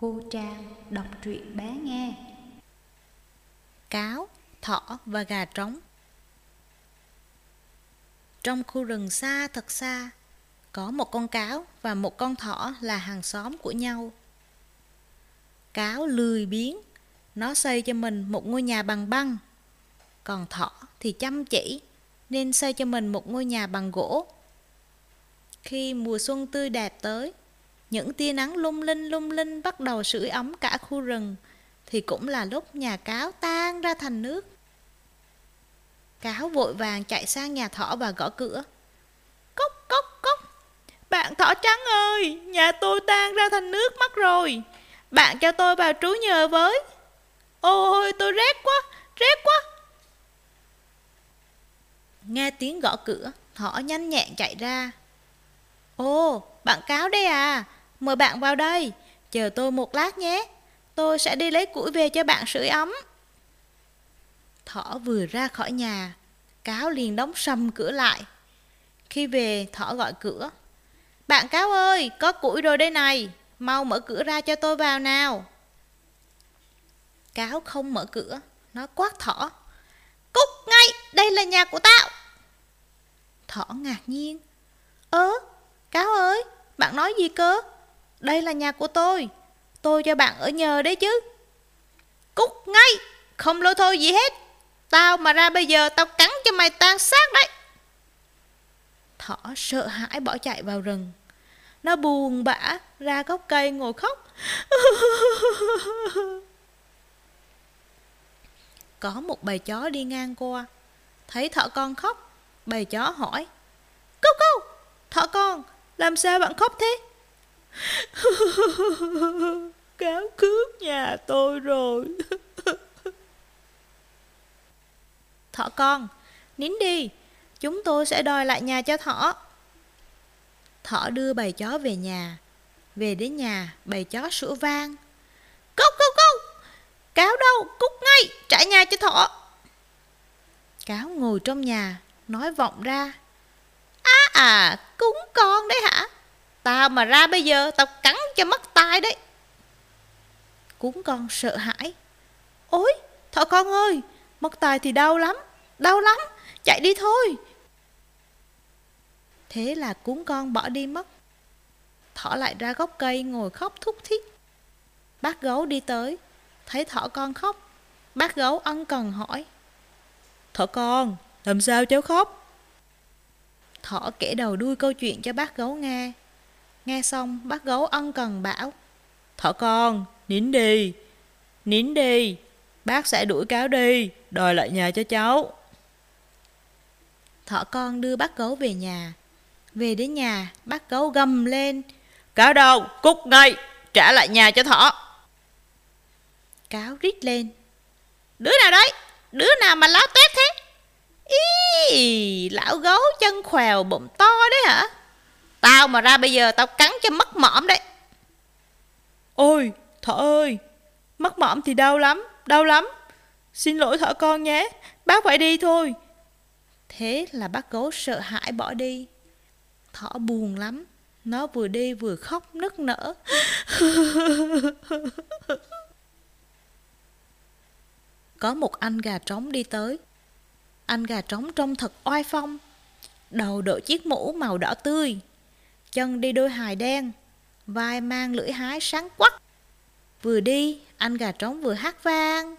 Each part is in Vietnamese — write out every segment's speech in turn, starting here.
Cô Trang đọc truyện bé nghe. Cáo, thỏ và gà trống. Trong khu rừng xa thật xa Có một con cáo và một con thỏ là hàng xóm của nhau. Cáo lười biếng Nó xây cho mình một ngôi nhà bằng băng. Còn thỏ thì chăm chỉ Nên xây cho mình một ngôi nhà bằng gỗ. Khi mùa xuân tươi đẹp tới những tia nắng lung linh lung linh bắt đầu sưởi ấm cả khu rừng, thì cũng là lúc nhà cáo tan ra thành nước. Cáo vội vàng chạy sang nhà thỏ và gõ cửa. Cốc cốc cốc, bạn thỏ trắng ơi, nhà tôi tan ra thành nước mất rồi. Bạn cho tôi vào trú nhờ với. Ôi, tôi rét quá rét quá. Nghe tiếng gõ cửa, thỏ nhanh nhẹn chạy ra. Ồ, bạn cáo đây à Mời bạn vào đây, chờ tôi một lát nhé. Tôi sẽ đi lấy củi về cho bạn sưởi ấm. Thỏ vừa ra khỏi nhà, cáo liền đóng sầm cửa lại. Khi về, thỏ gọi cửa. Bạn cáo ơi, có củi rồi đây này, mau mở cửa ra cho tôi vào nào. Cáo không mở cửa, nó quát thỏ. Cút ngay, đây là nhà của tao. Thỏ ngạc nhiên. Ơ, cáo ơi, bạn nói gì cơ? Đây là nhà của tôi. Tôi cho bạn ở nhờ đấy chứ. Cút ngay, Không lôi thôi gì hết. Tao mà ra bây giờ, tao cắn cho mày tan xác đấy. Thỏ sợ hãi bỏ chạy vào rừng. Nó buồn bã, ra gốc cây ngồi khóc. Có một bầy chó đi ngang qua. Thấy thỏ con khóc, Bầy chó hỏi. Cốc cốc Thỏ con, Làm sao bạn khóc thế? Cáo cướp nhà tôi rồi. Thỏ con, Nín đi, Chúng tôi sẽ đòi lại nhà cho thỏ Thỏ đưa bầy chó về nhà, Về đến nhà Bầy chó sủa vang. Cốc cốc cốc, Cáo đâu, cút ngay, trả nhà cho thỏ Cáo ngồi trong nhà, Nói vọng ra. À à cúng con đấy hả? Tao mà ra bây giờ, tao cắn cho mất tai đấy. Cuốn con sợ hãi. Ôi, thọ con ơi, Mất tay thì đau lắm Đau lắm, Chạy đi thôi. Thế là cuốn con bỏ đi mất. Thỏ lại ra gốc cây ngồi khóc thúc thích Bác gấu đi tới, Thấy thỏ con khóc. Bác gấu ân cần hỏi Thỏ con, Làm sao cháu khóc? Thỏ kể đầu đuôi câu chuyện cho bác gấu nghe. Nghe xong bác gấu ân cần bảo Thỏ con, nín đi Nín đi Bác sẽ đuổi cáo đi Đòi lại nhà cho cháu. Thỏ con đưa bác gấu về nhà. Về đến nhà Bác gấu gầm lên Cáo đâu, cút ngay Trả lại nhà cho thỏ. Cáo rít lên Đứa nào đấy? Đứa nào mà láo tét thế? Ý, lão gấu chân khèo bụng to đấy hả Tao mà ra bây giờ tao cắn cho mất mõm đấy. Ôi thỏ ơi Mất mõm thì đau lắm Đau lắm. Xin lỗi thỏ con nhé Bác phải đi thôi. Thế là bác gấu sợ hãi bỏ đi. Thỏ buồn lắm Nó vừa đi vừa khóc nức nở. Có một anh gà trống đi tới. Anh gà trống trông thật oai phong. Đầu đội chiếc mũ màu đỏ tươi chân đi đôi hài đen, vai mang lưỡi hái sáng quắc. Vừa đi, anh gà trống vừa hát vang.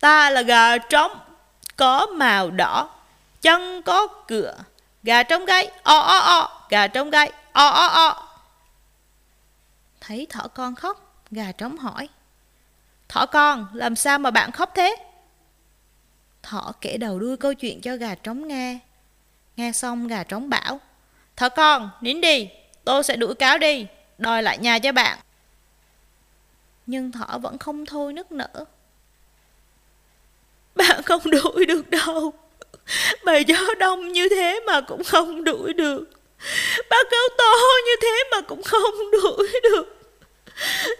Ta là gà trống, có màu đỏ, chân có cửa, gà trống gáy, o o o, gà trống gáy, o o o. Thấy thỏ con khóc, gà trống hỏi. Thỏ con, làm sao mà bạn khóc thế? Thỏ kể đầu đuôi câu chuyện cho gà trống nghe. Nghe xong gà trống bảo. Thỏ con, nín đi, tôi sẽ đuổi cáo đi, đòi lại nhà cho bạn. Nhưng thỏ vẫn không thôi nức nở. Bạn không đuổi được đâu. Bà gió đông như thế mà cũng không đuổi được. Bà cáo to như thế mà cũng không đuổi được.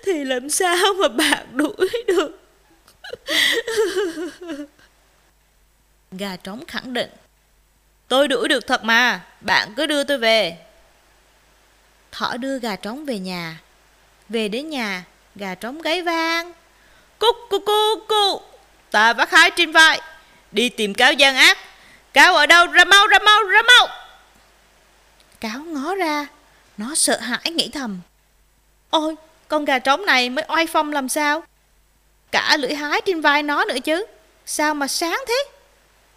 Thì làm sao mà bạn đuổi được? Gà trống khẳng định Tôi đuổi được thật mà, bạn cứ đưa tôi về. Thỏ đưa gà trống về nhà. Về đến nhà, Gà trống gáy vang. Cúc cu cu cu. Ta vác hai trên vai. Đi tìm cáo gian ác. Cáo ở đâu? Ra mau, ra mau, ra mau. Cáo ngó ra. Nó sợ hãi nghĩ thầm. Ôi, con gà trống này mới oai phong làm sao? Cả lưỡi hái trên vai nó nữa chứ. Sao mà sáng thế?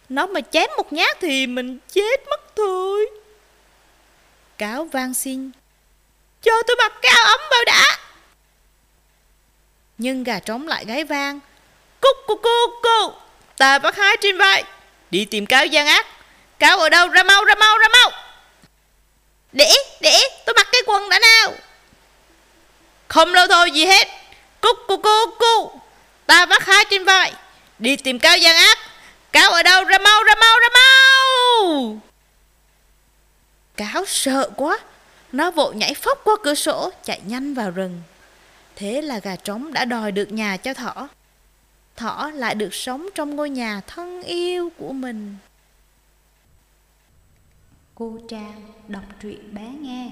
Nó mà chém một nhát thì mình chết mất thôi. Cáo vang xin. Cho tôi mặc cái áo ấm vào đã. Nhưng gà trống lại gáy vang. Cúc cu cu cu. Ta bắt hái trên vai. Đi tìm cáo gian ác. Cáo ở đâu? Ra mau, ra mau, ra mau. Để, để, tôi mặc cái quần đã nào. Không lâu thôi gì hết. Cúc cu cu cu. Ta bắt hái trên vai. Đi tìm cáo gian ác. Cáo ở đâu? Ra mau, ra mau, ra mau. Cáo sợ quá. Nó vội nhảy phóc qua cửa sổ, chạy nhanh vào rừng. Thế là gà trống đã đòi được nhà cho thỏ. Thỏ lại được sống trong ngôi nhà thân yêu của mình. Cô Trang đọc truyện bé nghe